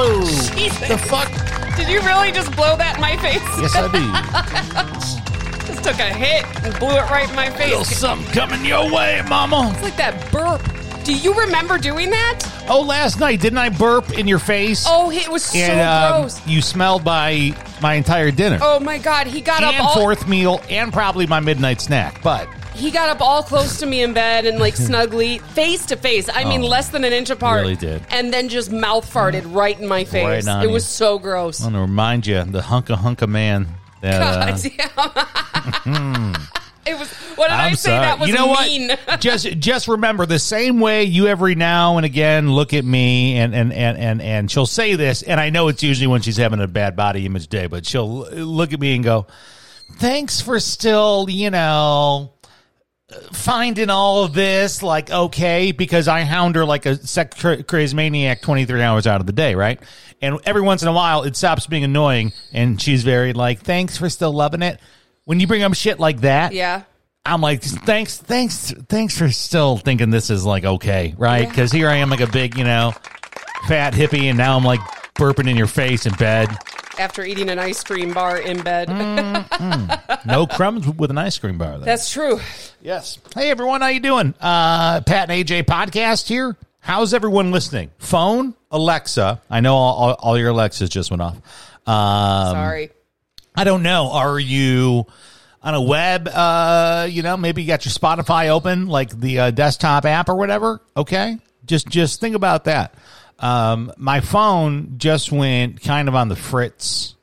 Boom. The fuck? Did you really just blow that in my face? Yes, I did. just took a hit and blew it right in my Feel face. something coming your way, mama. It's like that burp. Do you remember doing that? Oh, last night didn't I burp in your face? Oh, it was so and um, gross. you smelled my my entire dinner Oh my god, he got and up all fourth meal and probably my midnight snack. But he got up all close to me in bed and like snugly, face to face. I mean, Oh, less than an inch apart. really did. And then just mouth farted right in my face. Right on it you. was so gross. I want to remind you, the hunka hunka man. That, uh, God it was. What did i I'm say? sorry. That was you know mean. what? just just remember the same way you every now and again look at me and and and and and she'll say this, and I know it's usually when she's having a bad body image day, but she'll look at me and go, "Thanks for still, you know." Finding all of this like okay because I hound her like a sex cra- crazy maniac twenty three hours out of the day, right? And every once in a while it stops being annoying, and she's very like, "Thanks for still loving it." When you bring up shit like that, yeah. I'm like, thanks, thanks, thanks for still thinking this is like okay, right? Yeah. Because here I am, like a big, you know, fat hippie, and now I'm like burping in your face in bed. After eating an ice cream bar in bed. Mm. No crumbs with an ice cream bar. Though. That's true. yes. Hey everyone, how you doing? Uh, Pat and AJ podcast here. How's everyone listening? Phone, Alexa. I know all, all, all your Alexas just went off. Um, Sorry. I don't know. Are you on a web? Uh, you know, maybe you got your Spotify open, like the uh, desktop app or whatever. Okay, just just think about that. Um, my phone just went kind of on the fritz.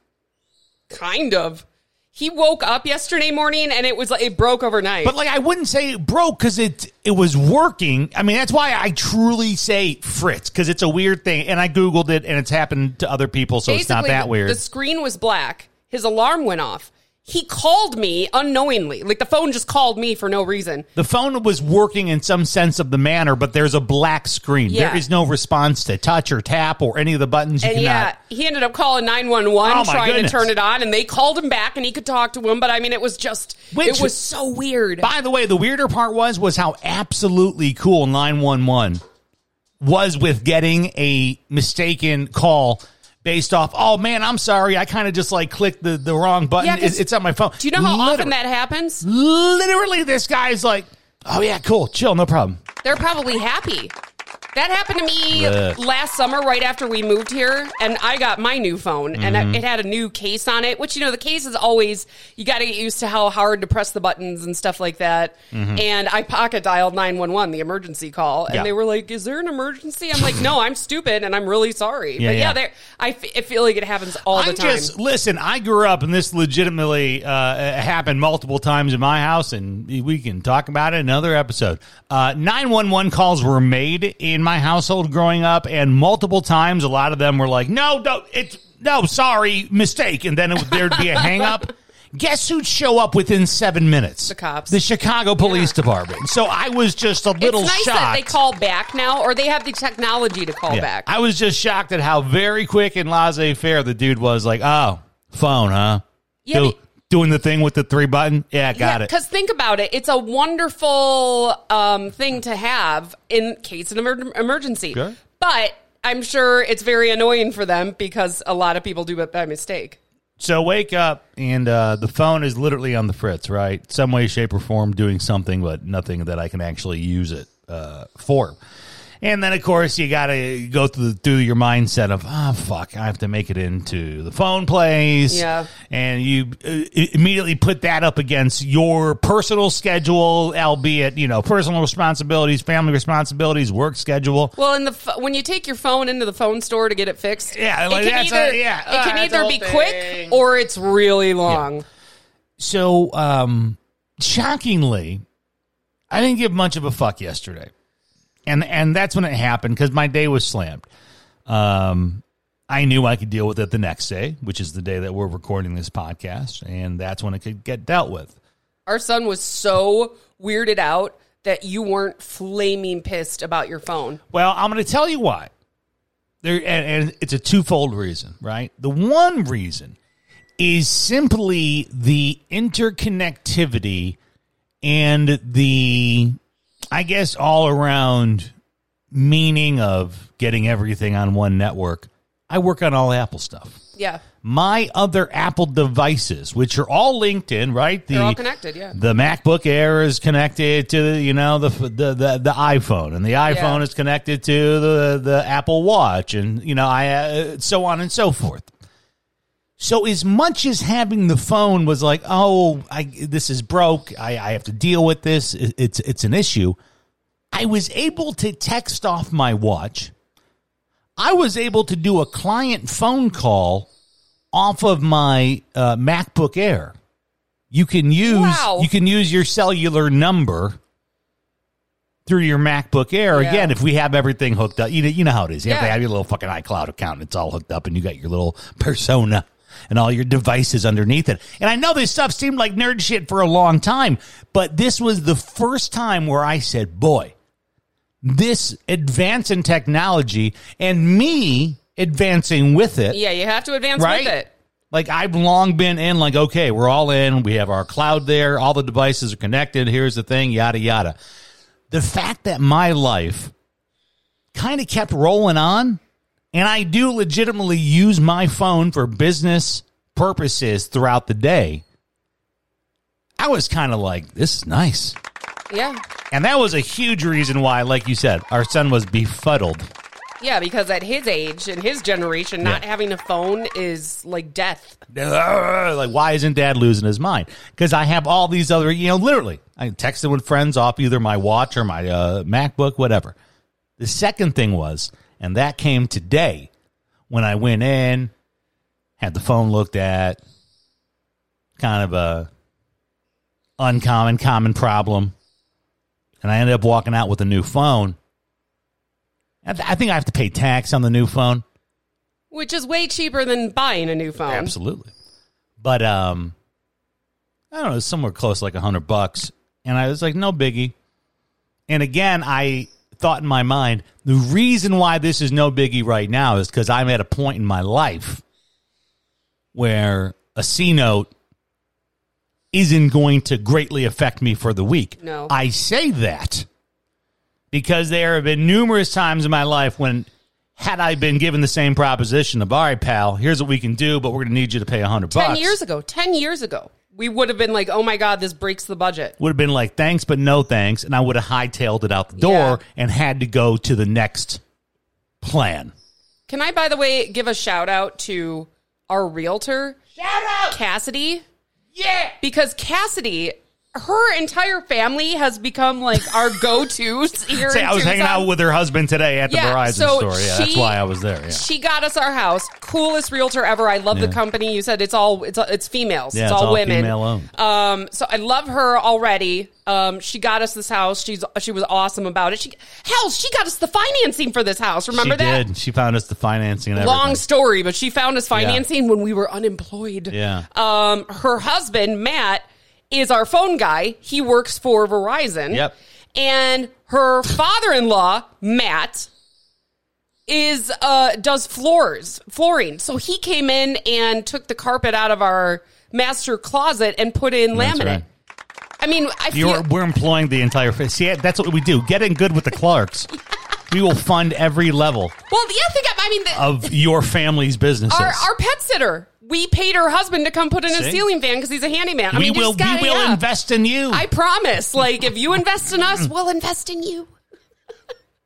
Kind of. He woke up yesterday morning and it was like it broke overnight. But like, I wouldn't say it broke because it it was working. I mean, that's why I truly say fritz because it's a weird thing, and I googled it, and it's happened to other people, so it's not that weird. The screen was black. His alarm went off. He called me unknowingly. Like the phone just called me for no reason. The phone was working in some sense of the manner, but there's a black screen. Yeah. There is no response to touch or tap or any of the buttons. You And yeah, he ended up calling 911 Oh, trying goodness. to turn it on and they called him back and he could talk to him, but I mean it was just Which- it was so weird. By the way, the weirder part was was how absolutely cool 911 was with getting a mistaken call based off. Oh man, I'm sorry, I kind of just like clicked the the wrong button. Yeah, 'cause- It- it's on my phone. Do you know how often that happens? Literally, this guy's like, "Oh yeah, cool, chill, no problem." They're probably happy. That happened to me Ugh. last summer, right after we moved here, and I got my new phone, and Mm-hmm. it had a new case on it. Which you know, the case is always you got to get used to how hard to press the buttons and stuff like that. And I pocket dialed nine one one, the emergency call, and Mm-hmm. Yeah. they were like, "Is there an emergency?" I'm like, "No, I'm stupid, and I'm really sorry." Yeah, but yeah, yeah. there- I, f- I feel like it happens all the I'm time. just listen. I grew up, and this legitimately uh, happened multiple times in my house, and we can talk about it in another episode. Nine one one calls were made in my household growing up, and multiple times, a lot of them were like, "No, no, it's no, sorry, mistake," and then it, there'd be a hang up. Guess who'd show up within seven minutes? The cops. the Chicago Police Department. So I was just a little it's nice shocked. that they call back now, or they have the technology to call Yeah. back. I was just shocked at how very quick and laissez faire the dude was. Like, oh, phone, huh? Yeah, but- doing the thing with the three button. Yeah, got it. Because think about it, it's a wonderful um, thing to have in case of emer- emergency. Sure. But I'm sure it's very annoying for them because a lot of people do it by mistake. So wake up and uh, the phone is literally on the fritz, right? Some way, shape, or form doing something, but nothing that I can actually use it uh, for. And then, of course, you got to go through, through your mindset of, oh, fuck, I have to make it into the phone place. Yeah. And you uh, immediately put that up against your personal schedule, albeit, you know, personal responsibilities, family responsibilities, work schedule. Well, in the f- when you take your phone into the phone store to get it fixed, Yeah, it can that's either a- yeah. it Ah, can that's either be whole quick or it's really long. So, um, shockingly, I didn't give much of a fuck yesterday, and and that's when it happened because my day was slammed. Um, I knew I could deal with it the next day, which is the day that we're recording this podcast, and that's when it could get dealt with. Our son was so weirded out that you weren't flaming pissed about your phone. Well, I'm going to tell you why. There, and, and it's a twofold reason, right? The one reason is simply the interconnectivity and the, I guess, all around meaning of getting everything on one network. I work on all Apple stuff. Yeah. My other Apple devices, which are all linked in, right? The, They're all connected, yeah. The MacBook Air is connected to the, you know the the the, the iPhone, and the iPhone Yeah. is connected to the the Apple Watch, and you know I uh, so on and so forth. So as much as having the phone was like, oh, I, this is broke, I, I have to deal with this. It- It's it's an issue. I was able to text off my watch. I was able to do a client phone call off of my uh, MacBook Air. You can use Wow. you can use your cellular number through your MacBook Air. Yeah. Again, if we have everything hooked up, you know, you know how it is. You have to have your little fucking iCloud account. And it's all hooked up, and you got your little persona and all your devices underneath it. And I know this stuff seemed like nerd shit for a long time, but this was the first time where I said, "Boy, this advance in technology and me advancing with it." Yeah, you have to advance Right? with it. Like I've long been in, like, okay, we're all in. We have our cloud there. All the devices are connected. Here's the thing, yada, yada. The fact that my life kind of kept rolling on, and I do legitimately use my phone for business purposes throughout the day, I was kind of like, this is nice. Yeah. And that was a huge reason why, like you said, our son was befuddled. Yeah, because at his age and his generation, not Yeah. having a phone is like death. like why isn't dad losing his mind because i have all these other you know literally i texted with friends off either my watch or my uh, macbook whatever the second thing was and that came today when i went in had the phone looked at kind of a uncommon common problem and i ended up walking out with a new phone I th- I think I have to pay tax on the new phone. Which is way cheaper than buying a new phone. Absolutely. But um I don't know, somewhere close to like a hundred bucks. And I was like, no biggie. And again, I thought in my mind, the reason why this is no biggie right now is because I'm at a point in my life where a C note isn't going to greatly affect me for the week. No. I say that because there have been numerous times in my life when had I been given the same proposition of all right, pal, here's what we can do, but we're gonna need you to pay a hundred bucks. Ten years ago, ten years ago, we would have been like, "Oh my god, this breaks the budget." would have been like thanks but no thanks and i would have hightailed it out the door Yeah. and had to go to the next plan Can I, by the way, give a shout out to our realtor, shout out Cassidy? Yeah, because Cassidy, her entire family has become like our go-tos here. Say, i was hanging out with her husband today at the Yeah, verizon so store yeah that's why i was there yeah She got us our house. Coolest realtor ever. I love the company. You said it's all it's it's females. Yeah, it's, it's all, all women. female owned. Um, so I love her already. Um, she got us this house. She's she was awesome about it. She hell, she got us the financing for this house. Remember she that? did she found us the financing and Long story, but she found us financing when we were unemployed. Yeah. Um, her husband Matt is our phone guy. He works for Verizon. Yep. And her father-in-law Matt is uh does floors flooring. So he came in and took the carpet out of our master closet and put in That's laminate. right. I mean, I feel You're, we're employing the entire see that's what we do getting good with the clarks we will fund every level well. Yeah, I think I mean the, of your family's businesses our our pet sitter. We paid her husband to come put in a ceiling fan because he's a handyman. I we mean, will just gotta- we will yeah. invest in you I promise. Like, if you invest in us, we'll invest in you.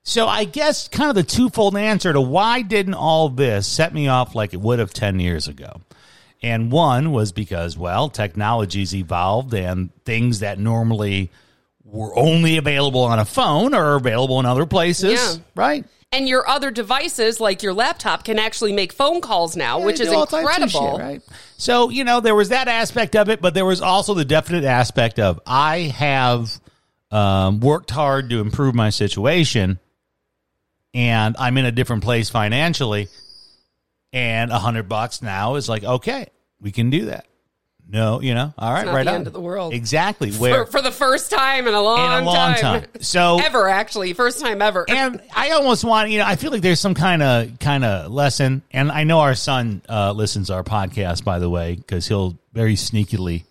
So I guess kind of the twofold answer to why didn't all this set me off like it would have 10 years ago. And one was because, well, technology's evolved and things that normally were only available on a phone are available in other places, Yeah. right? And your other devices, like your laptop, can actually make phone calls now, which is do all types of incredible. shit, right? So, you know, there was that aspect of it, but there was also the definite aspect of I have um, worked hard to improve my situation and I'm in a different place financially. and a hundred bucks now is like okay, we can do that. No, you know, all right, not right the on. end of the world. Exactly. Where for, for the first time in a long, in a long time. So ever actually first time ever. and I almost want you know I feel like there's some kind of kind of lesson, and I know our son uh, listens to our podcast by the way because he'll very sneakily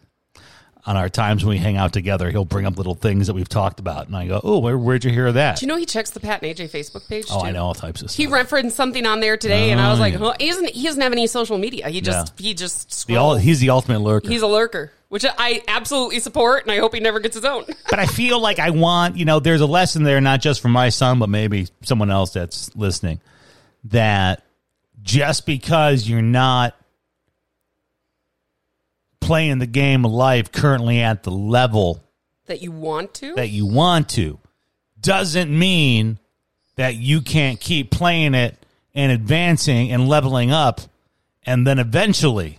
on our times when we hang out together he'll bring up little things that we've talked about, and I go, oh, where, where'd you hear that? Do you know he checks the Pat and AJ Facebook page? oh, too? I know all types of stuff. He referenced something on there today, and I was Oh, like, yeah. huh? he doesn't. He doesn't have any social media. He just he just the he's the ultimate lurker. He's a lurker, which I absolutely support, and I hope he never gets his own. but I feel like I want, you know, there's a lesson there, not just for my son, but maybe someone else that's listening, that just because you're not playing the game of life currently at the level that you want to. that you want to, doesn't mean that you can't keep playing it and advancing and leveling up, and then eventually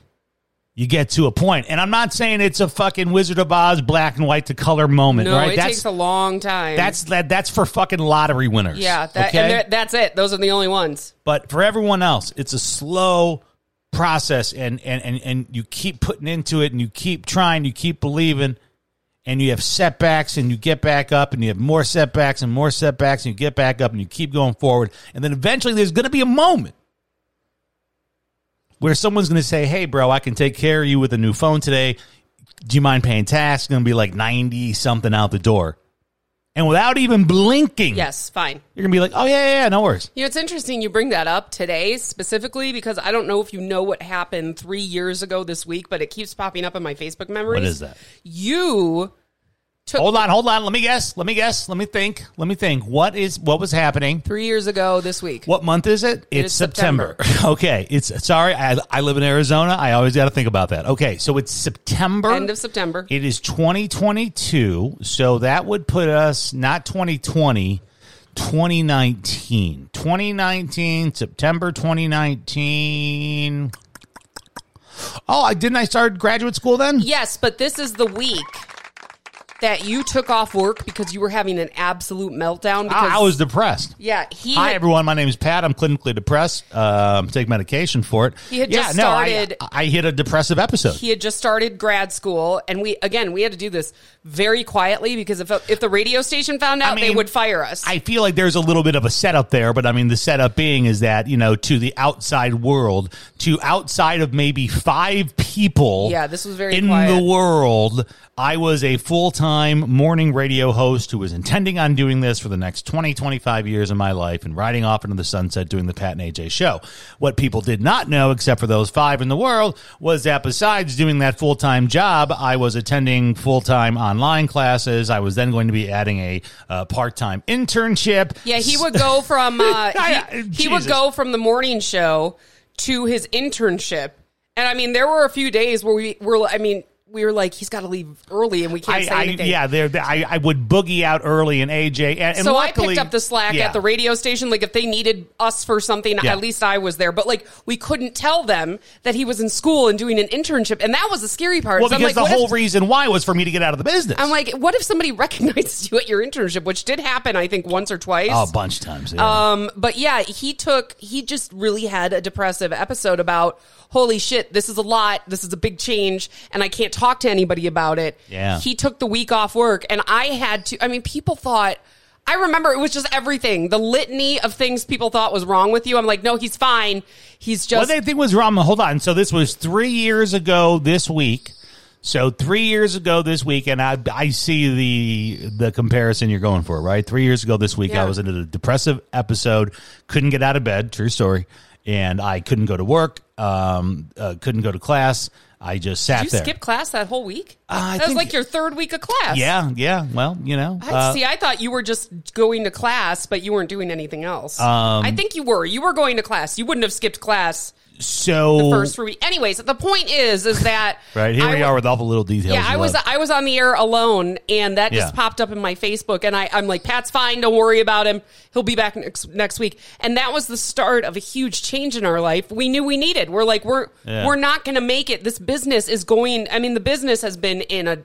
you get to a point. And I'm not saying it's a fucking Wizard of Oz black and white to color moment, no, right? it that's takes a long time. that's that that's for fucking lottery winners. yeah, that, okay? and that's it. Those are the only ones. but for everyone else, it's a slow process and, and and and you keep putting into it and you keep trying, you keep believing and you have setbacks and you get back up and you have more setbacks and more setbacks and you get back up and you keep going forward and then eventually there's going to be a moment where someone's going to say, "Hey bro, I can take care of you with a new phone today. Do you mind paying tax?" It's going to be like 90 something out the door. And without even blinking, Yes, fine. you're going to be like, "Oh yeah, yeah, yeah, no worries." You know, it's interesting you bring that up today specifically because I don't know if you know what happened three years ago this week, but it keeps popping up in my Facebook memories. What is that? You took Hold on, hold on. Let me guess. Let me guess. Let me think. Let me think. What is what was happening? three years ago this week. What month is it? It's is September. okay. It's sorry. I, I live in Arizona. I always got to think about that. Okay, so it's September. End of September. It is 2022. So that would put us not 2020, 2019. 2019, September 2019. Oh, I didn't I start graduate school then? Yes, but this is the week that you took off work because you were having an absolute meltdown. Because I, I was depressed. yeah, he Hi had- everyone, my name is Pat. I'm clinically depressed. Um, take medication for it. He had yeah, just no, I- started- I, hit a depressive episode. he had just started grad school, and we again we had to do this very quietly because if if the radio station found out, I they would fire us. I feel like there's a little bit of a setup there, but I mean the setup being is that you know to the outside world, to outside of maybe five people, Yeah, this was very in quiet. the world. I was a full time morning radio host who was intending on doing this for the next 20, 25 years of my life and riding off into the sunset doing the Pat and AJ show. What people did not know, except for those five in the world, was that besides doing that full time job, I was attending full time online classes. I was then going to be adding a uh, part time internship. yeah, he would go from uh, he, he would go from the morning show to his internship, and I mean there were a few days where we were. I mean we were like he's got to leave early, and we can't I, say I, anything. yeah, there. I, I would boogie out early and AJ. And, and so I picked up the slack yeah. at the radio station. Like if they needed us for something, Yeah. at least I was there. But like we couldn't tell them that he was in school and doing an internship, and that was the scary part. Well, So I'm because like, the what whole if- reason why was for me to get out of the business. I'm like, what if somebody recognizes you at your internship, which did happen, I think, once or twice. oh, a bunch of times. Yeah. Um, but yeah, he took, he just really had a depressive episode about, holy shit, this is a lot. This is a big change and I can't talk to anybody about it. Yeah. He took the week off work and I had to, I mean, people thought, I remember it was just everything. The litany of things people thought was wrong with you. I'm like, no, he's fine. He's just. what they think was wrong. Hold on. So this was three years ago this week. So three years ago this week, and I I see the the comparison you're going for, right? Three years ago this week, Yeah. I was in a depressive episode, couldn't get out of bed, true story, and I couldn't go to work, um, uh, couldn't go to class. I just sat did you there. skip class that whole week? Uh, that was like your third week of class. Yeah, yeah. Well, you know, I, uh, see, I thought you were just going to class, but you weren't doing anything else. Um, I think you were. You were going to class. You wouldn't have skipped class so the first. Anyways, the point is, is that right here I we are with all the little details. Yeah, I was love. I was on the air alone, and that just Yeah. popped up in my Facebook, and I I'm like, Pat's fine. Don't worry about him. He'll be back next next week. And that was the start of a huge change in our life. We knew we needed. We're like, we're Yeah. we're not going to make it. This business is going. I mean, the business has been in a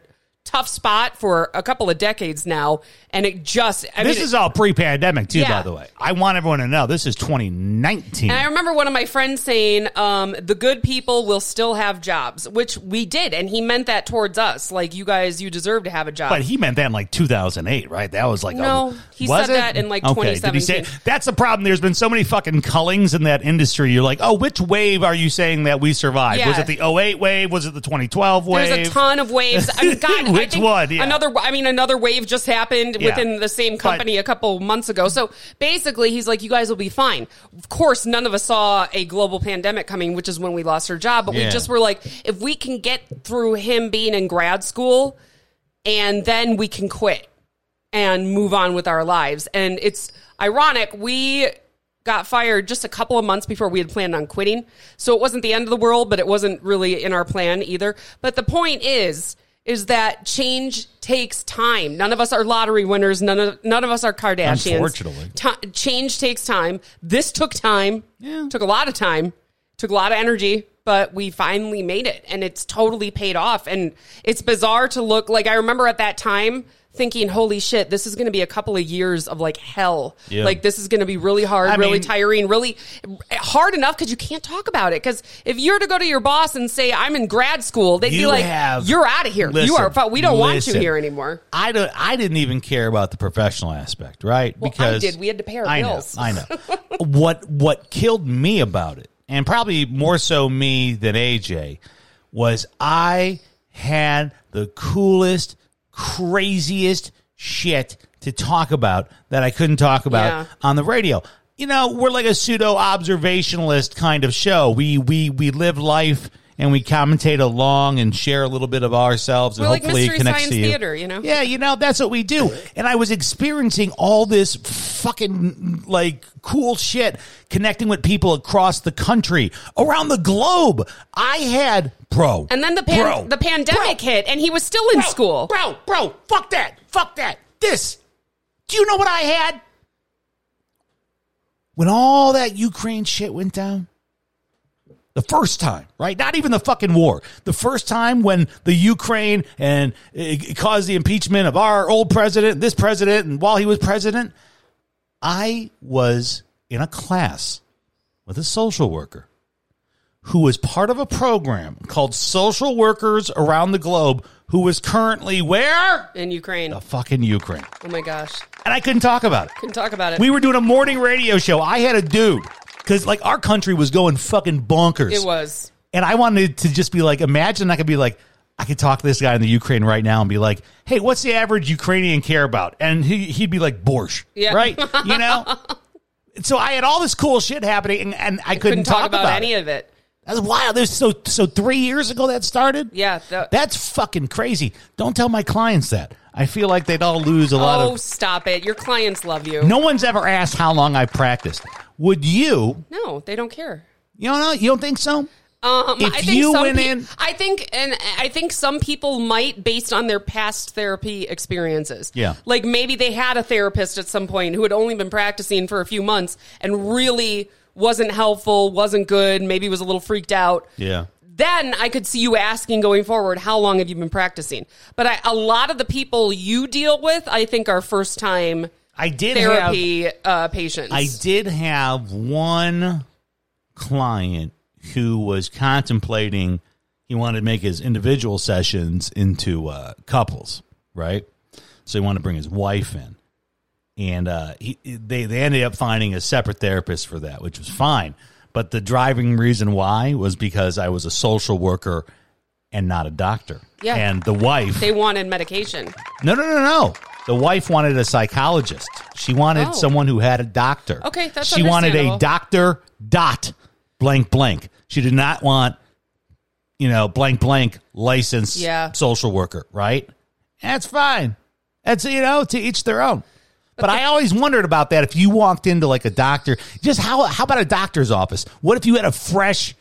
tough spot for a couple of decades now, and it just I this mean, is all pre-pandemic too, Yeah. by the way. I want everyone to know this is 2019. And I remember one of my friends saying, um, "The good people will still have jobs," which we did, and he meant that towards us. Like you guys, you deserve to have a job. but he meant that in like 2008, right? That was like No, a, he said it? that in, like, okay. Did he say 2017. that's the problem? There's been so many fucking cullings in that industry. You're like, oh, which wave are you saying that we survived? Yeah. Was it the 08 wave? Was it the 2012 wave? There's a ton of waves. I mean, God, Which one? Yeah. Another. I mean, another wave just happened Yeah. within the same But- company a couple months ago. So basically, he's like, "You guys will be fine." Of course, none of us saw a global pandemic coming, which is when we lost our job. But Yeah. we just were like, if we can get through him being in grad school, and then we can quit and move on with our lives. And it's ironic we got fired just a couple of months before we had planned on quitting. So it wasn't the end of the world, but it wasn't really in our plan either. But the point is is that change takes time. None of us are lottery winners. None of none of us are Kardashians. Unfortunately. Ti- change takes time. This took time. Yeah. Took a lot of time. Took a lot of energy, but we finally made it and it's totally paid off. And it's bizarre to look like I remember at that time thinking, holy shit, this is going to be a couple of years of like hell. Yeah. Like this is going to be really hard, I really mean- tiring, really hard enough because you can't talk about it. Because if you're to go to your boss and say, I'm in grad school, they'd be like, have- you're out of here. you are, we don't want you here anymore. I don't. I didn't even care about the professional aspect, right? Well, I because did. We had to pay our I bills. Know, I know. what What killed me about it, and probably more so me than AJ, was I had the coolest, craziest shit to talk about that I couldn't talk about Yeah. on the radio. You know, we're like a pseudo observationalist kind of show. We we we live life and we commentate along and share a little bit of ourselves and We're like hopefully Mystery connects Science to you. Theater, you know? Yeah, you know, that's what we do. And I was experiencing all this fucking like cool shit connecting with people across the country, around the globe. I had bro. And then the pan- bro, the pandemic bro, hit, and he was still in bro, school. Bro, bro, fuck that. Fuck that. This. Do you know what I had? When all that Ukraine shit went down? The first time, right? Not even the fucking war. The first time when the Ukraine and it it caused the impeachment of our old president, this president, and while he was president, I was in a class with a social worker who was part of a program called Social Workers Around the Globe, who was currently where? In Ukraine. The fucking Ukraine. Oh my gosh. And I couldn't talk about it. Couldn't talk about it. We were doing a morning radio show. I had a dude because like our country was going fucking bonkers. it was. And I wanted to just be like, imagine I could be like, I could talk to this guy in the Ukraine right now and be like, hey, what's the average Ukrainian care about? And he, he'd be like, borscht. Yeah. Right? You know? so I had all this cool shit happening and, and I couldn't, Couldn't talk, about, it. any of it. That's wild. There's so so three years ago that started. Yeah. the- That's fucking crazy. Don't tell my clients that. I feel like they'd all lose a lot oh, of. stop it. Your clients love you. No one's ever asked how long I practiced. Would you? No, they don't care. You don't know? You don't think so? Um, If I think you some went pe- in- I think, and I think some people might, based on their past therapy experiences. Yeah. like maybe they had a therapist at some point who had only been practicing for a few months and really wasn't helpful, wasn't good, maybe was a little freaked out. Yeah. Then I could see you asking going forward, how long have you been practicing? But I, a lot of the people you deal with, I think, are first time I did have. therapy uh, patients. I did have one client who was contemplating he wanted to make his individual sessions into uh, couples, right? So he wanted to bring his wife in, and uh, he, they they ended up finding a separate therapist for that, which was fine. But the driving reason why was because I was a social worker and not a doctor. Yeah. and the wife they wanted medication. no, no, no, no. The wife wanted a psychologist. She wanted Oh. someone who had a doctor. Okay, that's She wanted a understandable. doctor dot blank blank. She did not want, you know, blank blank licensed Yeah. social worker, right? That's fine. That's you know, to each their own. But I always wondered about that. If you walked into like a doctor, just how how about a doctor's office? What if you had a fresh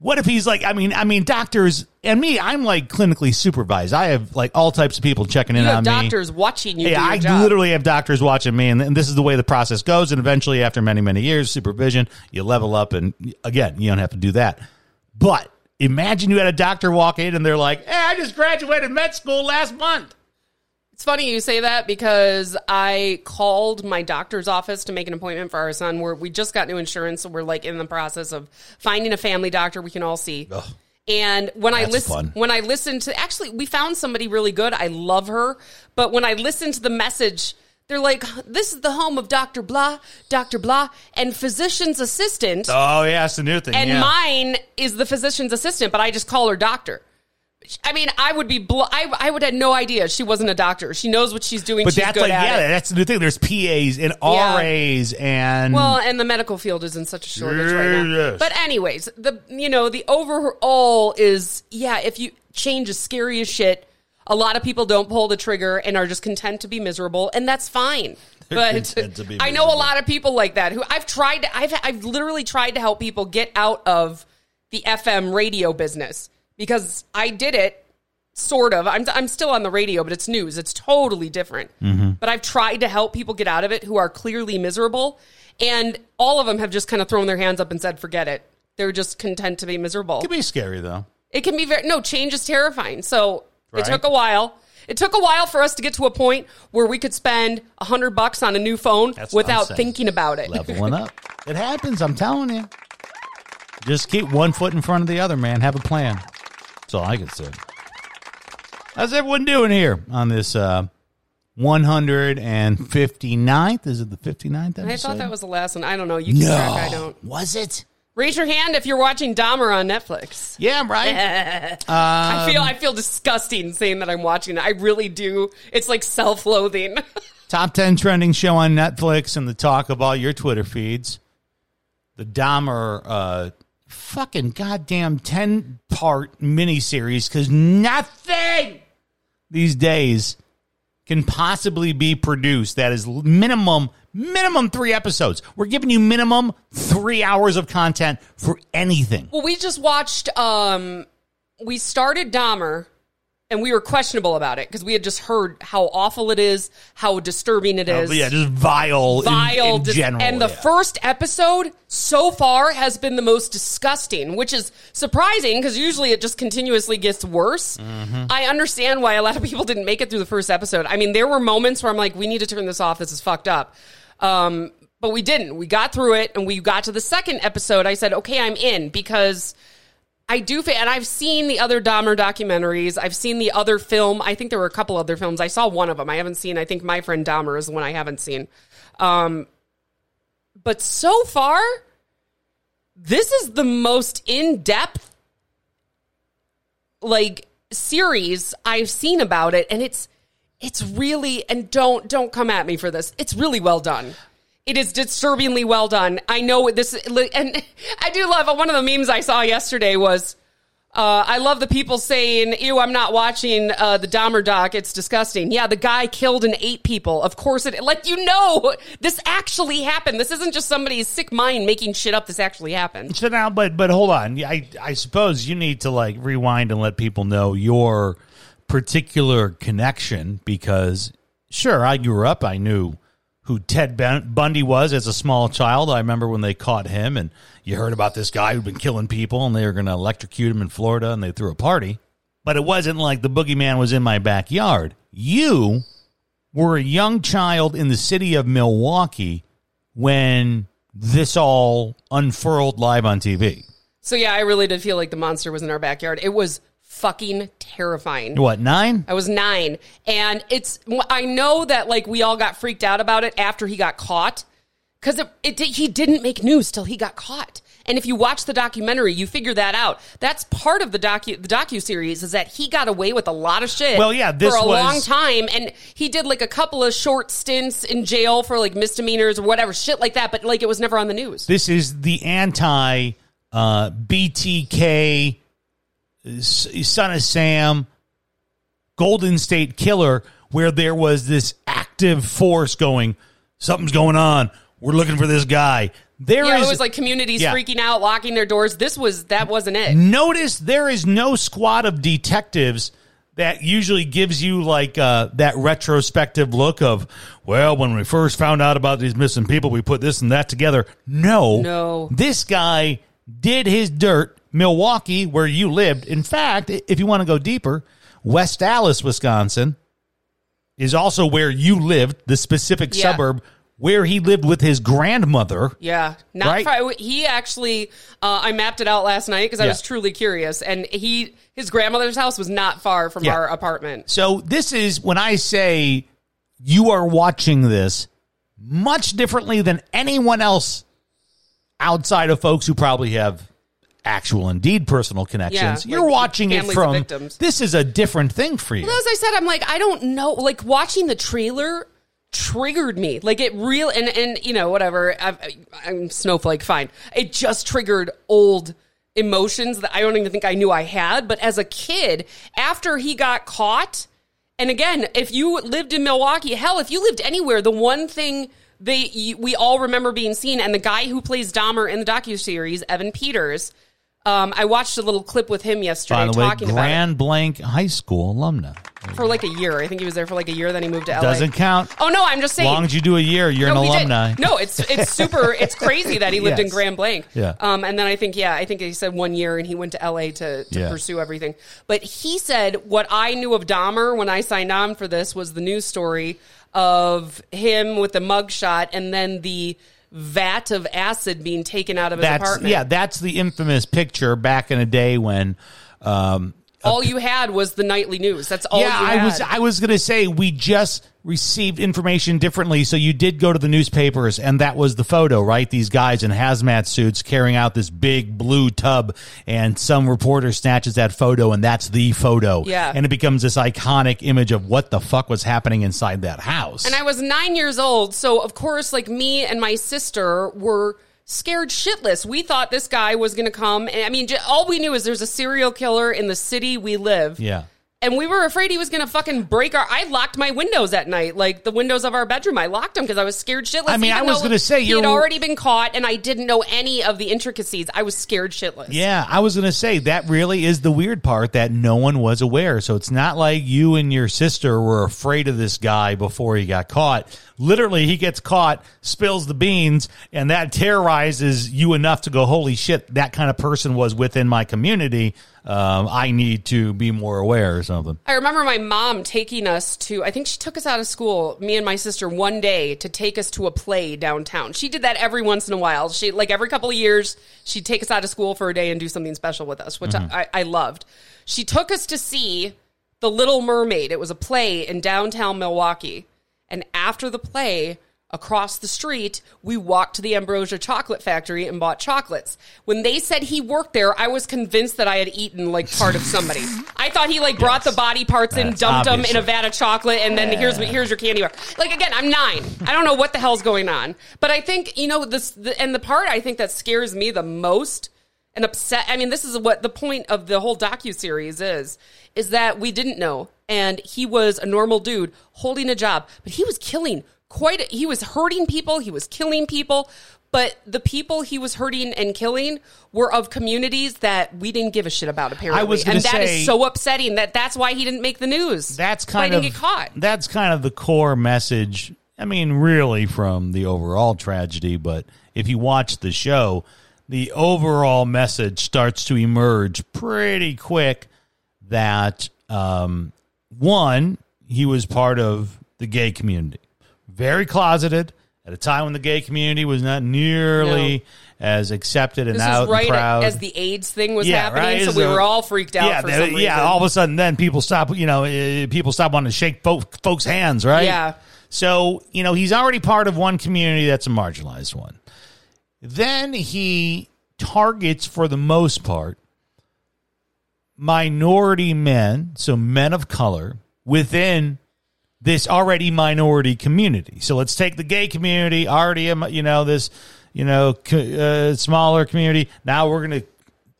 what if he's like, I mean, I mean, doctors and me, I'm like clinically supervised. I have like all types of people checking in You on have me. doctors watching you Yeah, do your I job. literally have doctors watching me, and, and this is the way the process goes. And eventually, after many, many years supervision, you level up, and again, you don't have to do that. But imagine you had a doctor walk in and they're like, "Hey, I just graduated med school last month." It's funny you say that because I called my doctor's office to make an appointment for our son. Where we just got new insurance, so we're like in the process of finding a family doctor we can all see. And when I listen, when I listened to, actually, we found somebody really good. I love her, but when I listened to the message, they're like, "This is the home of Doctor Blah, Doctor Blah, and physician's assistant." Oh yeah, it's the new thing. and yeah. mine is the physician's assistant, but I just call her doctor. I mean, I would be, bl- I, I would have no idea she wasn't a doctor. She knows what she's doing. but she's that's good like at yeah, it. that's the thing. There's PAs and Yeah. RAs and Well, and the medical field is in such a shortage right now. But anyways, the you know the overall is yeah. If you change is scary as shit. A lot of people don't pull the trigger and are just content to be miserable, and that's fine. but content to be I know a lot of people like that who I've tried. To, I've I've literally tried to help people get out of the FM radio business because I did it sort of. I'm I'm still on the radio, but it's news. It's totally different. Mm-hmm. But I've tried to help people get out of it who are clearly miserable, and all of them have just kind of thrown their hands up and said, "Forget it." They're just content to be miserable. it can be scary though. It can be very no change is terrifying. So Right. it took a while. It took a while for us to get to a point where we could spend a hundred bucks on a new phone That's without thinking about it. Leveling up. It happens. I'm telling you. Just keep one foot in front of the other, man. Have a plan. That's all I can say. How's everyone doing here on this uh, 159th? Is it the 59th episode? I thought that was the last one. I don't know. You can no. track. I don't. Was it? Raise your hand if you're watching Dahmer on Netflix. Yeah, right. I feel I feel disgusting saying that I'm watching it. I really do. It's like self-loathing. Top 10 trending show on Netflix and the talk of all your Twitter feeds. The Dahmer uh, fucking goddamn 10 part miniseries because nothing these days can possibly be produced that is minimum minimum three episodes we're giving you minimum three hours of content for anything well, we just watched. um We started Dahmer, and we were questionable about it because we had just heard how awful it is, how disturbing it is. Yeah just vile, in- vile in, dis- general and the yeah. first episode so far has been the most disgusting which is surprising because usually it just continuously gets worse Mm-hmm. i understand why a lot of people didn't make it through the first episode i mean there were moments where i'm like we need to turn this off this is fucked up um, but we didn't we got through it and we got to the second episode i said okay i'm in because I do, and I've seen the other Dahmer documentaries. I've seen the other film. I think there were a couple other films. I saw one of them. I haven't seen. I think My Friend Dahmer is the one I haven't seen. Um, but so far, this is the most in depth, like series I've seen about it, and it's it's really and don't don't come at me for this. It's really well done. It is disturbingly well done. I know this, and I do love one of the memes I saw yesterday was. Uh, I love the people saying, "Ew, I'm not watching uh, the Dahmer doc. It's disgusting." Yeah, the guy killed and ate people. Of course, it like you know this actually happened. This isn't just somebody's sick mind making shit up. This actually happened. So now, but but hold on. I I suppose you need to like rewind and let people know your particular connection because sure, I grew up. I knew who Ted Bundy was as a small child. I remember when they caught him, and you heard about this guy who'd been killing people, and they were going to electrocute him in Florida, and they threw a party. But it wasn't like the boogeyman was in my backyard. You were a young child in the city of Milwaukee when this all unfurled live on TV. So yeah, I really did feel like the monster was in our backyard. It was fucking terrifying. What nine? I was nine, and it's. I know that like we all got freaked out about it after he got caught, because it, it he didn't make news till he got caught. And if you watch the documentary, you figure that out. That's part of the docu the docu series is that he got away with a lot of shit. Well, yeah, this for a was- long time, and he did like a couple of short stints in jail for like misdemeanors or whatever shit like that. But like it was never on the news. This is the anti uh, BTK Son of Sam Golden State Killer, where there was this active force going. Something's going on. We're looking for this guy. There is yeah, it was like communities Yeah. freaking out, locking their doors. This was that wasn't it. Notice there is no squad of detectives that usually gives you like uh, that retrospective look of, well, when we first found out about these missing people, we put this and that together. No, No. This guy did his dirt. Milwaukee, where you lived. In fact, if you want to go deeper, West Allis, Wisconsin, is also where you lived, the specific Yeah. suburb where he lived with his grandmother. Yeah, not Right? far. He actually, uh, I mapped it out last night because I Yeah. was truly curious, and he his grandmother's house was not far from Yeah. our apartment. So this is when I say you are watching this much differently than anyone else outside of folks who probably have actual indeed personal connections. Yeah, You're like watching it families of from victims. this is a different thing for you. Well, as I said, I'm like, I don't know. Like watching the trailer triggered me. Like it real and and you know whatever. I've, I'm snowflake. Fine. It just triggered old emotions that I don't even think I knew I had. But as a kid, after he got caught, and again, if you lived in Milwaukee, hell, if you lived anywhere, the one thing. They, you, we all remember being seen, and the guy who plays Dahmer in the docu series, Evan Peters. Um, I watched a little clip with him yesterday By the way, talking about it Grand Blanc High School alumna. for like a year. I think he was there for like a year. Then he moved to LA. Doesn't count. Oh no, I'm just saying. As long as you do a year, you're no, an he did. No, it's it's super. It's crazy that he lived in Yes. Grand Blanc. Yeah. Um, and then I think yeah, I think he said one year, and he went to LA to, to Yeah. pursue everything. But he said what I knew of Dahmer when I signed on for this was the news story of him with the mugshot, and then the vat of acid being taken out of his That's apartment. yeah, that's the infamous picture back in a day when um all you had was the nightly news. That's all. yeah, you I was I was gonna say we just received information differently, so you did go to the newspapers, and that was the photo, right? These guys in hazmat suits carrying out this big blue tub, and some reporter snatches that photo, and that's the photo. Yeah. and it becomes this iconic image of what the fuck was happening inside that house. And I was nine years old, so of course, like me and my sister were scared shitless. We thought this guy was going to come, and I mean, all we knew is there's a serial killer in the city we live. yeah. And we were afraid he was going to fucking break our. I locked my windows at night, like the windows of our bedroom. I locked them because I was scared shitless. I mean, I was gonna say, he you're- had already been caught, and I didn't know any of the intricacies. I was scared shitless. Yeah, I was going to say that really is the weird part that no one was aware. So it's not like you and your sister were afraid of this guy before he got caught. Literally, he gets caught, spills the beans, and that terrorizes you enough to go, holy shit, that kind of person was within my community. Um, I need to be more aware or something. I remember my mom taking us to, I think she took us out of school, me and my sister, one day to take us to a play downtown. She did that every once in a while. She, like every couple of years, she'd take us out of school for a day and do something special with us, which I, I loved. She took us to see The Little Mermaid. It was a play in downtown Milwaukee. And after the play, across the street, we walked to the Ambrosia Chocolate Factory and bought chocolates. When they said he worked there, I was convinced that I had eaten like part of somebody. I thought he like brought the body parts in, That's dumped them in a vat of chocolate, and then here's here's your candy bar. Like again, I'm nine. I don't know what the hell's going on, but I think you know this. The, and the part I think that scares me the most and upset. I mean, this is what the point of the whole docu series is: is that we didn't know, and he was a normal dude holding a job, but he was killing quite. He was hurting people. He was killing people. But the people he was hurting and killing were of communities that we didn't give a shit about. Apparently, I was and that is say- so upsetting. That that's why he didn't make the news. That's kind of didn't get caught. That's kind of the core message. I mean, really, from the overall tragedy. But if you watch the show, the overall message starts to emerge pretty quick. That um, one, he was part of the gay community, very closeted at a time when the gay community was not nearly as accepted and This out was right and proud. as the AIDS thing was Yeah, happening, right, so we a- were all freaked out yeah, for they- yeah. All of a sudden, then people stop. You know, uh, people stop wanting to shake folk, folks' hands, right? Yeah. So you know, he's already part of one community that's a marginalized one. Then he targets, for the most part, minority men, so men of color within this already minority community. So let's take the gay community, already, a- you know, this, you know, uh, smaller community. Now we're going to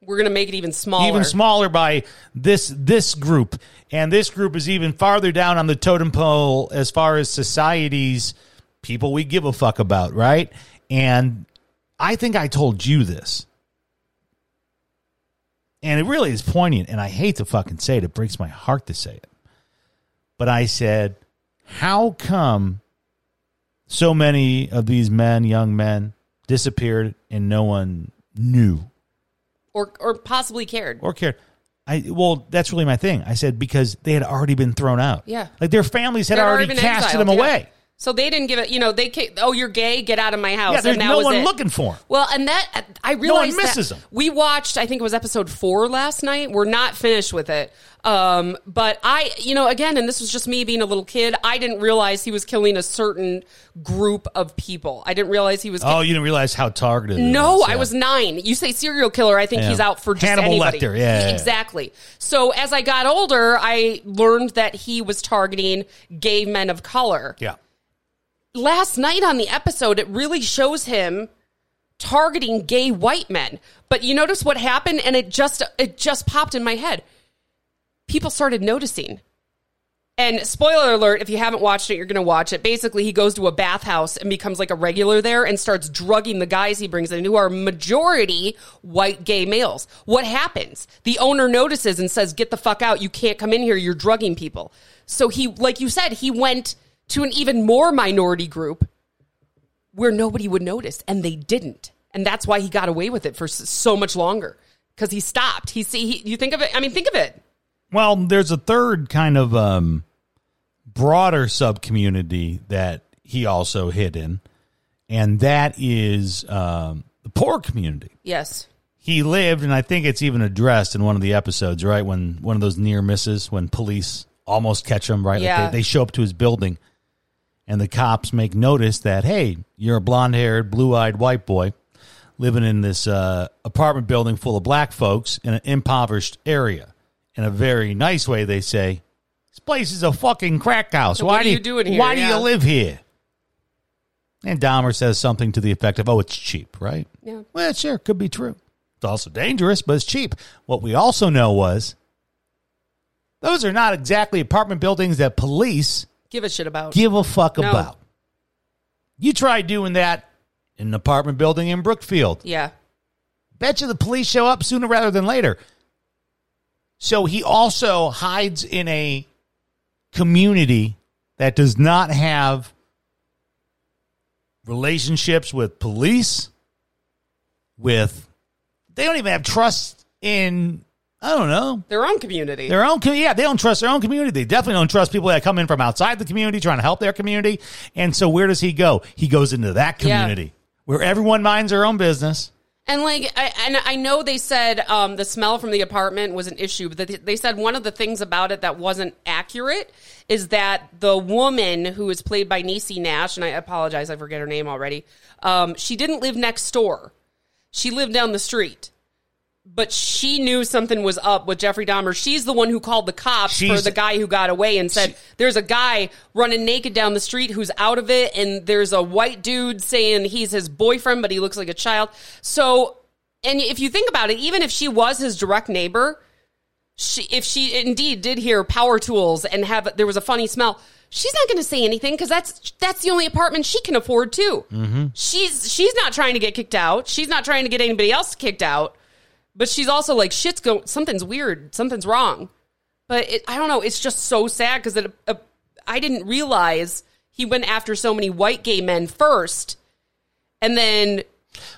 We're gonna make it even smaller. even smaller by this this group and this group is even farther down on the totem pole as far as society's people we give a fuck about right and i think i told you this and it really is poignant and i hate to fucking say it it breaks my heart to say it but i said how come so many of these men young men disappeared and no one knew or or possibly cared. or cared. I well, that's really my thing. I said because they had already been thrown out. Yeah. like their families had They'd already, been casted exiled, them yeah. So they didn't give it. You know, they ca- oh you're gay, get out of my house. Yeah, there's and that no was one it. looking for 'em. Well, and that I realized No one misses 'em. We watched. I think it was episode four last night. We're not finished with it. Um, but I, you know, again, and this was just me being a little kid. I didn't realize he was killing a certain group of people. I didn't realize he was. Oh, you didn't realize how targeted. No, was, I was nine. You say serial killer, I think Yeah. he's out for just Hannibal anybody. Lecter, yeah, yeah, yeah. exactly. So as I got older, I learned that he was targeting gay men of color. Yeah, Last night on the episode, it really shows him targeting gay white men. But you notice what happened, and it just it just popped in my head. People started noticing. And spoiler alert, if you haven't watched it, you're going to watch it. Basically, he goes to a bathhouse and becomes like a regular there and starts drugging the guys he brings in, who are majority white gay males. What happens? The owner notices and says, Get the fuck out. You can't come in here. You're drugging people. So he, like you said, he went to an even more minority group where nobody would notice, and they didn't. And that's why he got away with it for so much longer because he stopped. He see, he, you think of it. I mean, think of it. Well, there's a third kind of um, broader sub community that he also hid in, and that is um, the poor community. Yes. He lived, and I think it's even addressed in one of the episodes, right? When one of those near misses, when police almost catch him, right? Like Yeah. they, they show up to his building, and the cops make notice that, hey, you're a blonde haired, blue eyed white boy living in this uh, apartment building full of black folks in an impoverished area. In a very nice way, they say, This place is a fucking crack house. So why do you doing here? Why do you live here? And Dahmer says something to the effect of, "Oh, it's cheap, right?" Yeah. Well, sure, could be true. It's also dangerous, but it's cheap. What we also know was those are not exactly apartment buildings that police Give a shit about. give a fuck No. about. You try doing that in an apartment building in Brookfield. yeah. Bet you the police show up sooner rather than later. So he also hides in a community that does not have relationships with police, with they don't even have trust in I don't know Their own community. their own. com- Yeah, they don't trust their own community. They definitely don't trust people that come in from outside the community trying to help their community. And so, where does he go? He goes into that Yeah. community where everyone minds their own business. And like, I, and I know they said um, the smell from the apartment was an issue, but they- they said one of the things about it that wasn't accurate is that the woman who is played by Niecy Nash, and I apologize, I forget her name already. Um, she didn't live next door; she lived down the street. But she knew something was up with Jeffrey Dahmer. She's the one who called the cops for the guy who got away and said, There's a guy running naked down the street who's out of it, and there's a white dude saying he's his boyfriend, but he looks like a child. So, and if you think about it, even if she was his direct neighbor, she, if she indeed did hear power tools and have there was a funny smell, she's not going to say anything because that's that's the only apartment she can afford too. Mm-hmm. She's she's not trying to get kicked out. She's not trying to get anybody else kicked out. But she's also like shit's going, something's weird, something's wrong. But it, I don't know. It's just so sad because uh, I didn't realize he went after so many white gay men first, and then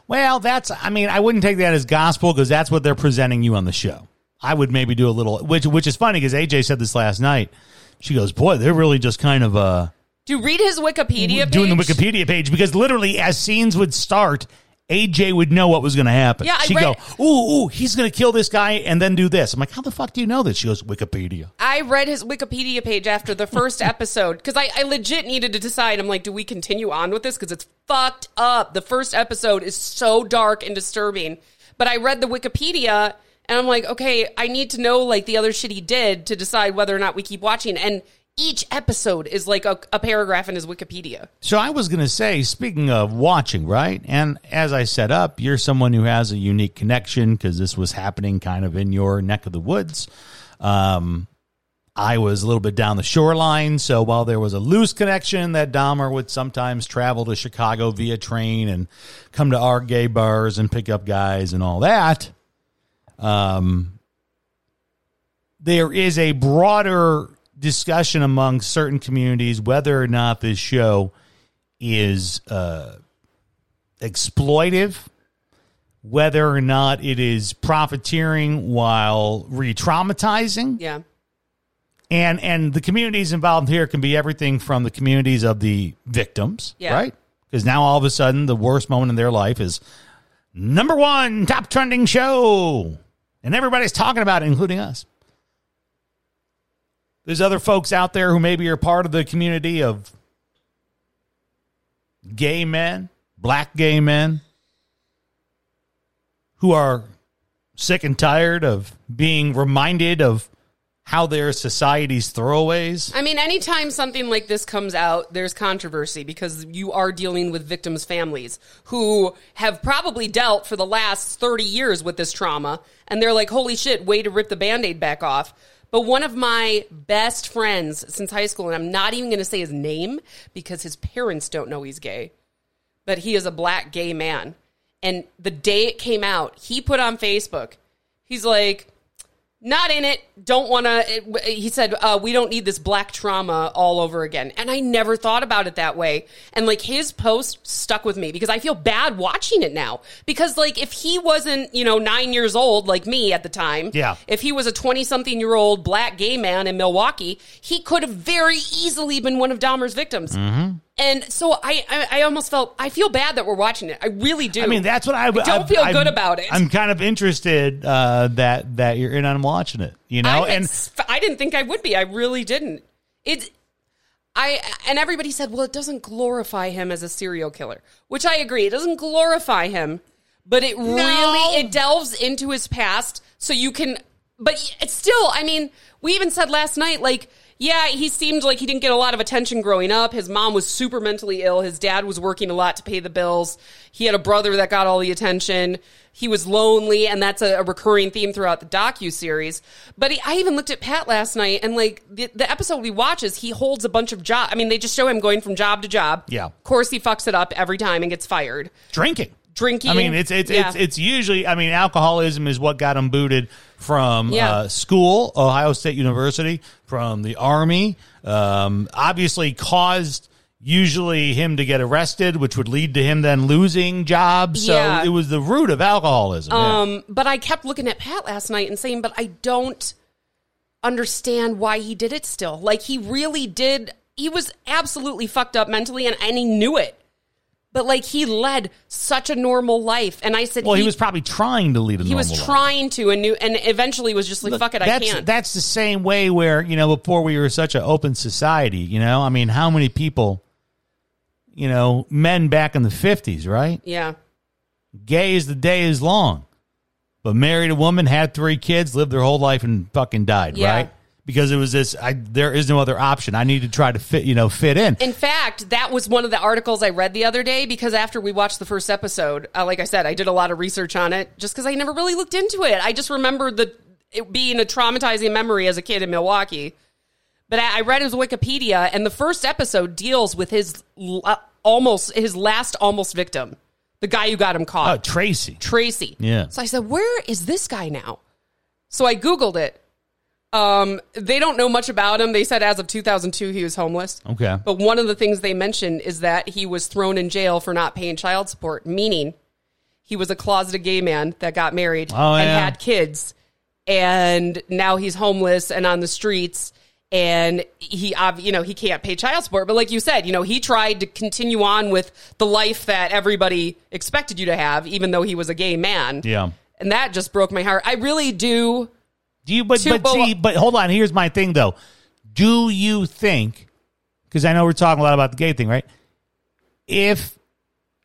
Well, that's. I mean, I wouldn't take that as gospel because that's what they're presenting you on the show. I would maybe do a little, which which is funny because AJ said this last night. She goes, "Boy, they're really just kind of uh." do read his Wikipedia page. doing the Wikipedia page because literally as scenes would start, AJ would know what was going to happen. Yeah, she'd read- go, "Ooh, ooh, he's going to kill this guy and then do this." I'm like, "How the fuck do you know this?" She goes, "Wikipedia." I read his Wikipedia page after the first episode because I, I legit needed to decide. I'm like, do we continue on with this? Because it's fucked up. The first episode is so dark and disturbing. But I read the Wikipedia and I'm like, okay, I need to know like the other shit he did to decide whether or not we keep watching. And each episode is like a, a paragraph in his Wikipedia. So I was going to say, speaking of watching, right? And as I set up, you're someone who has a unique connection because this was happening kind of in your neck of the woods. Um, I was a little bit down the shoreline, so while there was a loose connection that Dahmer would sometimes travel to Chicago via train and come to our gay bars and pick up guys and all that, um, there is a broader discussion among certain communities whether or not this show is uh, exploitive whether or not it is profiteering while re-traumatizing Yeah. and and the communities involved here can be everything from the communities of the victims Yeah. right because now all of a sudden the worst moment in their life is number one top trending show and everybody's talking about it including us there's other folks out there who maybe are part of the community of gay men black gay men who are sick and tired of being reminded of how their society's throwaways. I mean, anytime something like this comes out, there's controversy because you are dealing with victims' families who have probably dealt for the last 30 years with this trauma. And they're like, holy shit, way to rip the band aid back off. But one of my best friends since high school, and I'm not even going to say his name because his parents don't know he's gay, but he is a black gay man. And the day it came out, he put on Facebook, he's like, not in it don't want to he said uh, we don't need this black trauma all over again and i never thought about it that way and like his post stuck with me because i feel bad watching it now because like if he wasn't you know nine years old like me at the time Yeah. if he was a 20 something year old black gay man in milwaukee he could have very easily been one of dahmer's victims Mm-hmm. And so I, I i almost felt i feel bad that we're watching it i really do I mean, that's what I, I don't feel good about it. I'm kind of interested uh, that that you're in on watching it. You know, I, and ex- I didn't think I would be. I really didn't. It, I and everybody said, well, it doesn't glorify him as a serial killer, which I agree. It doesn't glorify him, but it really it delves into his past, so you can. But it's still, I mean, we even said last night, like. Yeah, he seemed like he didn't get a lot of attention growing up. His mom was super mentally ill. His dad was working a lot to pay the bills. He had a brother that got all the attention. He was lonely, and that's a, a recurring theme throughout the docu series. But he, I even looked at Pat last night, and like the, the episode we watch is he holds a bunch of job. I mean, they just show him going from job to job. Yeah. of course he fucks it up every time and gets fired. drinking. Drinking. I mean, it's it's Yeah. it's it's usually. I mean, alcoholism is what got him booted from Yeah. uh, school, Ohio State University, from the army. Um, obviously, caused usually him to get arrested, which would lead to him then losing jobs. So Yeah. it was the root of alcoholism. yeah. Um, but I kept looking at Pat last night and saying, but I don't understand why he did it still. Like he really did. He was absolutely fucked up mentally, and, and he knew it. But like he led such a normal life, and I said, Well, he was probably trying to lead a he normal was life. trying to, and knew, and eventually was just like, fuck it, I can't. That's the same way where, you know, before we were such an open society, you know, I mean, how many people, you know, men back in the 50s, right? yeah, Gay as the day is long, but married a woman, had three kids, lived their whole life and fucking died, Yeah. right? Because it was this, I, there is no other option. I need to try to fit, you know, fit in. In fact, that was one of the articles I read the other day because after we watched the first episode, uh, like I said, I did a lot of research on it just because I never really looked into it. I just remembered the it being a traumatizing memory as a kid in Milwaukee. But I, I read his Wikipedia, and the first episode deals with his uh, almost his last almost victim, the guy who got him Oh, caught, Tracy. Tracy. Yeah. So I said, "Where is this guy now?" So I googled it. Um, they don't know much about him. They said as of 2002 he was homeless. Okay. But one of the things they mentioned is that he was thrown in jail for not paying child support, meaning he was a closeted gay man that got married Oh, and yeah. had kids, and now he's homeless and on the streets. And he, you know, he can't pay child support. But like you said, you know, he tried to continue on with the life that everybody expected you to have, even though he was a gay man. Yeah. And that just broke my heart. I really do. Do you, but, but see, but hold on. Here's my thing though. Do you think, because I know we're talking a lot about the gay thing, right? If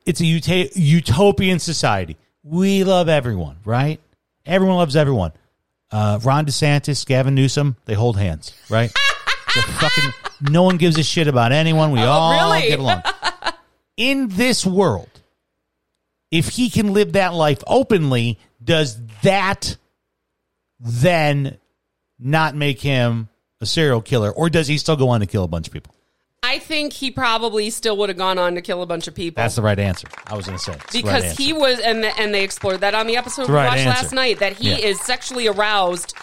it's a uta- utopian society, we love everyone, right? Everyone loves everyone. Uh, Ron DeSantis, Gavin Newsom, they hold hands, right? So fucking, no one gives a shit about anyone. We all Oh, really? get along. In this world, if he can live that life openly, does that then not make him a serial killer, or does he still go on to kill a bunch of people? I think he probably still would have gone on to kill a bunch of people. That's the right answer. I was going to say It's the right because answer. he was, and and they explored that on the episode the we right watched answer. last night. That he Yeah. is sexually aroused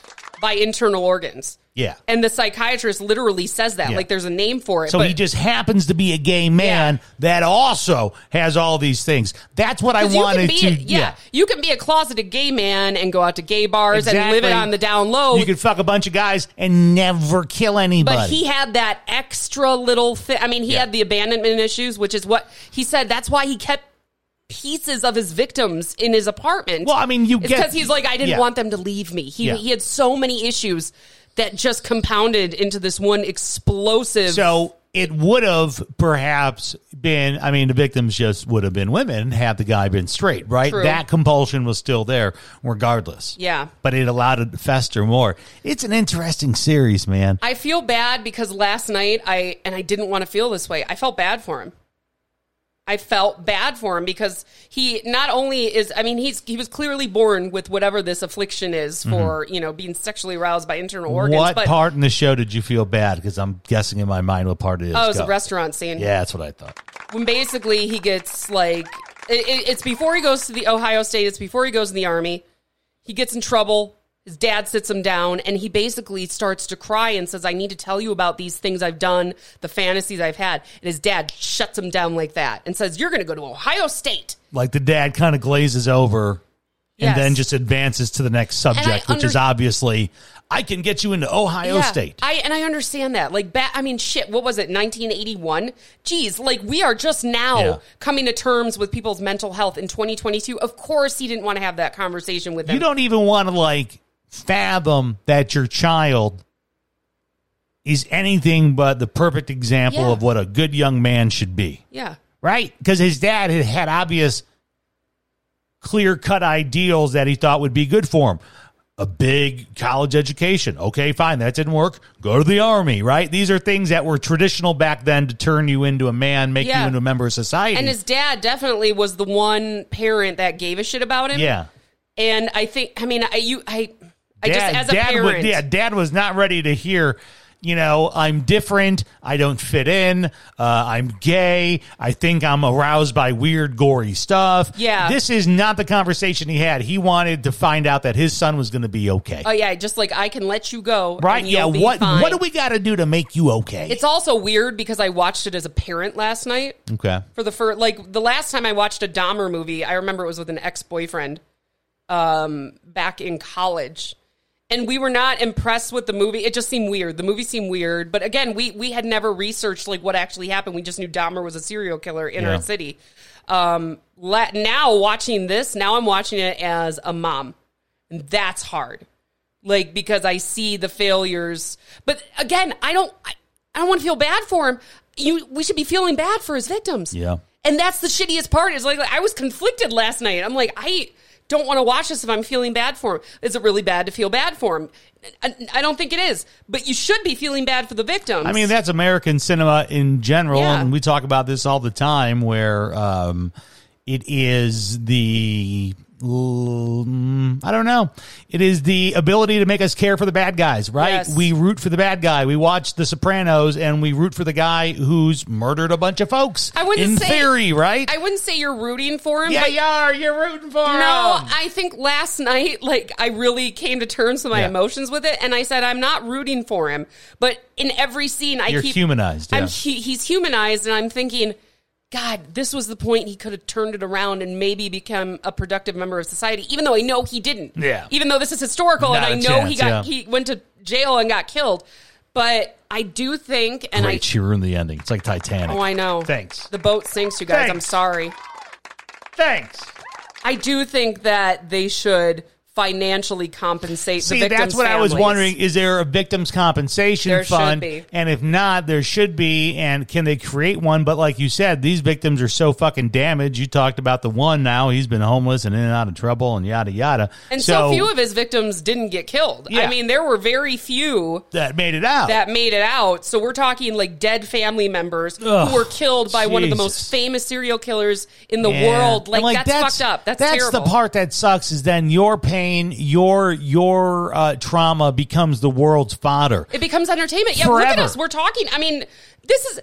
by internal organs. Yeah. And the psychiatrist literally says that. Yeah. Like there's a name for it. So but he just happens to be a gay man Yeah. that also has all these things. That's what I wanted be to. a- yeah, you can be a closeted gay man and go out to gay bars and live it on the down low. You could fuck a bunch of guys and never kill anybody. But he had that extra little thing. I mean, he Yeah. had the abandonment issues, which is what he said. That's why he kept pieces of his victims in his apartment. Well, I mean, you it's get- because he's like, I didn't yeah. want them to leave me. He Yeah. he had so many issues that just compounded into this one explosive. So it would have perhaps been, I mean, the victims just would have been women had the guy been straight, right? True. That compulsion was still there regardless. Yeah. But it allowed it to fester more. It's an interesting series, man. I feel bad because last night I and I didn't want to feel this way. I felt bad for him. I felt bad for him because he not only is I mean he's he was clearly born with whatever this affliction is for, you know, being sexually aroused by internal organs. Mm-hmm. what but part in the show did you feel bad? Because I'm guessing in my mind what part it is. oh, it was a restaurant scene. Yeah, that's what I thought. When basically he gets like it, it, it's before he goes to the Ohio State, it's before he goes in the army. He gets in trouble. His dad sits him down and he basically starts to cry and says, I need to tell you about these things I've done, the fantasies I've had. And his dad shuts him down like that and says, You're going to go to Ohio State. Like the dad kind of glazes over and Yes. then just advances to the next subject, which is obviously, I can get you into Ohio Yeah, State. I and I understand that. Like back I mean shit, what was it? 1981? Geez, like we are just now Yeah. coming to terms with people's mental health in 2022. Of course he didn't want to have that conversation with them. you don't even want to like fathom that your child is anything but the perfect example Yeah. of what a good young man should be, yeah. right? Because his dad had had obvious, clear cut ideals that he thought would be good for him. A big college education. Okay, fine. That didn't work. Go to the army, right? These are things that were traditional back then to turn you into a man, make Yeah. you into a member of society. And his dad definitely was the one parent that gave a shit about him. yeah. And I think, I mean, I you, I, I just as a dad parent, Was, yeah, dad was not ready to hear. You know, I'm different. I don't fit in. Uh, I'm gay. I think I'm aroused by weird, gory stuff. Yeah. This is not the conversation he had. He wanted to find out that his son was going to be okay. oh yeah, just like I can let you go, right? Yeah. What fine. What do we got to do to make you okay? It's also weird because I watched it as a parent last night. okay. for the first like the last time I watched a Dahmer movie, I remember it was with an ex boyfriend, um, back in college, and we were not impressed with the movie. It just seemed weird. The movie seemed weird, but again, we we had never researched like what actually happened. We just knew Dahmer was a serial killer in Yeah. our city. Um, la- now watching this, now I'm watching it as a mom, and that's hard. Like because I see the failures, but again, I don't. I, I don't want to feel bad for him. You, we should be feeling bad for his victims. Yeah. And that's the shittiest part. Is like, like, I was conflicted last night. I'm like, I don't want to watch this if I'm feeling bad for him. Is it really bad to feel bad for him? I, I don't think it is. But you should be feeling bad for the victims. I mean, that's American cinema in general, Yeah. and we talk about this all the time. Where um, it is the Mm, I don't know. It is the ability to make us care for the bad guys, right? Yes. We root for the bad guy. We watch The Sopranos, and we root for the guy who's murdered a bunch of folks. I wouldn't in say- theory, right? I wouldn't say you're rooting for him. yeah, you are. You're rooting for him. No, I think last night, like, I really came to terms with my Yeah. emotions with it, and I said I'm not rooting for him. But in every scene, I You're keep humanized, I'm yeah. he, he's humanized, and I'm thinking, God, this was the point he could have turned it around and maybe become a productive member of society. Even though I know he didn't. Yeah. Even though this is historical, Not and I know chance, he got yeah. he went to jail and got killed, but I do think, and Great, she ruined the ending. It's like Titanic. Oh I know Thanks. the boat sinks, you guys. I'm sorry. Thanks. I do think that they should financially compensate the See, victims' that's what I was wondering. Is there a victims compensation There should fund? be. And if not, there should be. And can they create one? But like you said, these victims are so fucking damaged. You talked about the one now. He's been homeless and in and out of trouble and yada yada. And so, few of his victims didn't get killed. Yeah. I mean, there were very few that made it out. that made it out. So we're talking like dead family members Ugh, who were killed by one of the most famous serial killers in the Yeah. world. Like, And, that's, fucked up. That's, terrible. That's the part that sucks. Is then your pain, your your uh, trauma becomes the world's fodder. It becomes entertainment. Yeah, look at us. We're talking. I mean, this is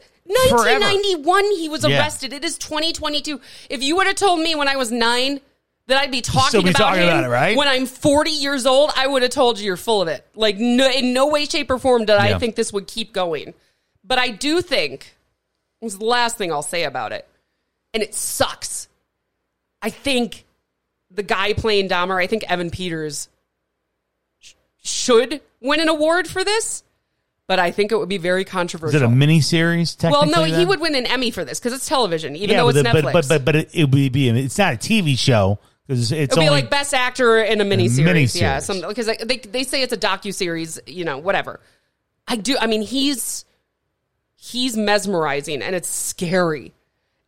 Forever. 1991. He was Yeah. arrested. It is 2022. If you would have told me when I was nine that I'd be talking, be about, talking him about it, right? when I'm 40 years old, I would have told you you're full of it. Like, no, in no way, shape, or form did Yeah. I think this would keep going. But I do think, this is the last thing I'll say about it, and it sucks. I think the guy playing Dahmer, I think Evan Peters sh- should win an award for this, but I think it would be very Is controversial. it a mini series? well, no, he would win an Emmy for this because it's television, even Yeah, though it's the- Netflix. but but but but it, it would be. It's not a TV show because it's It'll only be like best actor in a miniseries. miniseries. Yeah, some because they they say it's a docu series. You know, whatever. I do. I mean, he's he's mesmerizing and it's scary,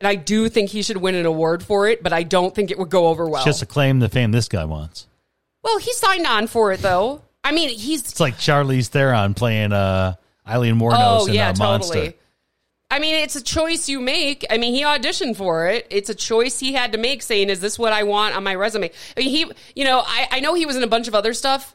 and I do think he should win an award for it. But I don't think it would go over well. It's just a claim the fame this guy wants. well, he signed on for it though. I mean, he's It's like Charlize Theron playing uh, Aileen Wuornos oh in yeah, uh, Monster. totally. I mean, it's a choice you make. I mean, he auditioned for it. It's a choice he had to make, saying, "Is this what I want on my resume?" I mean, he, you know, I, I know he was in a bunch of other stuff.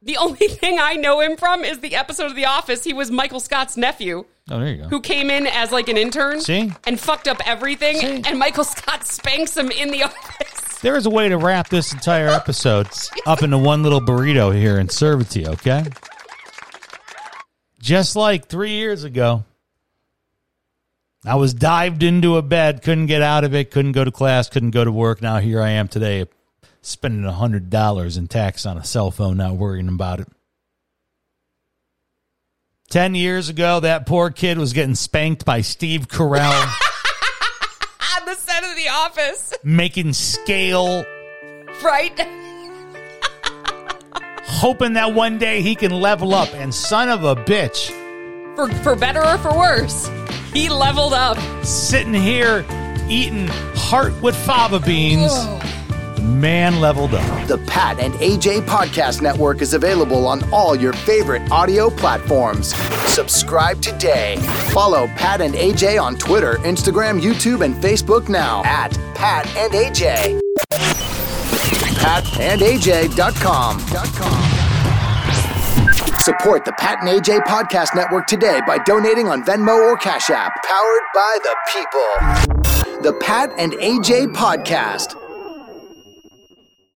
The only thing I know him from is the episode of The Office. He was Michael Scott's nephew, Oh, there you go. who came in as like an intern, See? and fucked up everything. See? And Michael Scott spanks him in the office. There is a way to wrap this entire episode up into one little burrito here and serve it to you, okay? Just like three years ago, I was dived into a bed, couldn't get out of it, couldn't go to class, couldn't go to work. Now here I am today, spending a hundred dollars in tax on a cell phone, not worrying about it. Ten years ago, that poor kid was getting spanked by Steve Carell, on the set of The Office, making scale right? hoping that one day he can level up. And son of a bitch, For for better or for worse, he leveled up. sitting here eating heart with fava beans, the man leveled up. The Pat and AJ Podcast Network is available on all your favorite audio platforms. Subscribe today. Follow Pat and AJ on Twitter, Instagram, YouTube, and Facebook now at Pat and AJ. PatandAJ.com. Support the Pat and AJ Podcast Network today by donating on Venmo or Cash App. Powered by the people. The Pat and AJ Podcast.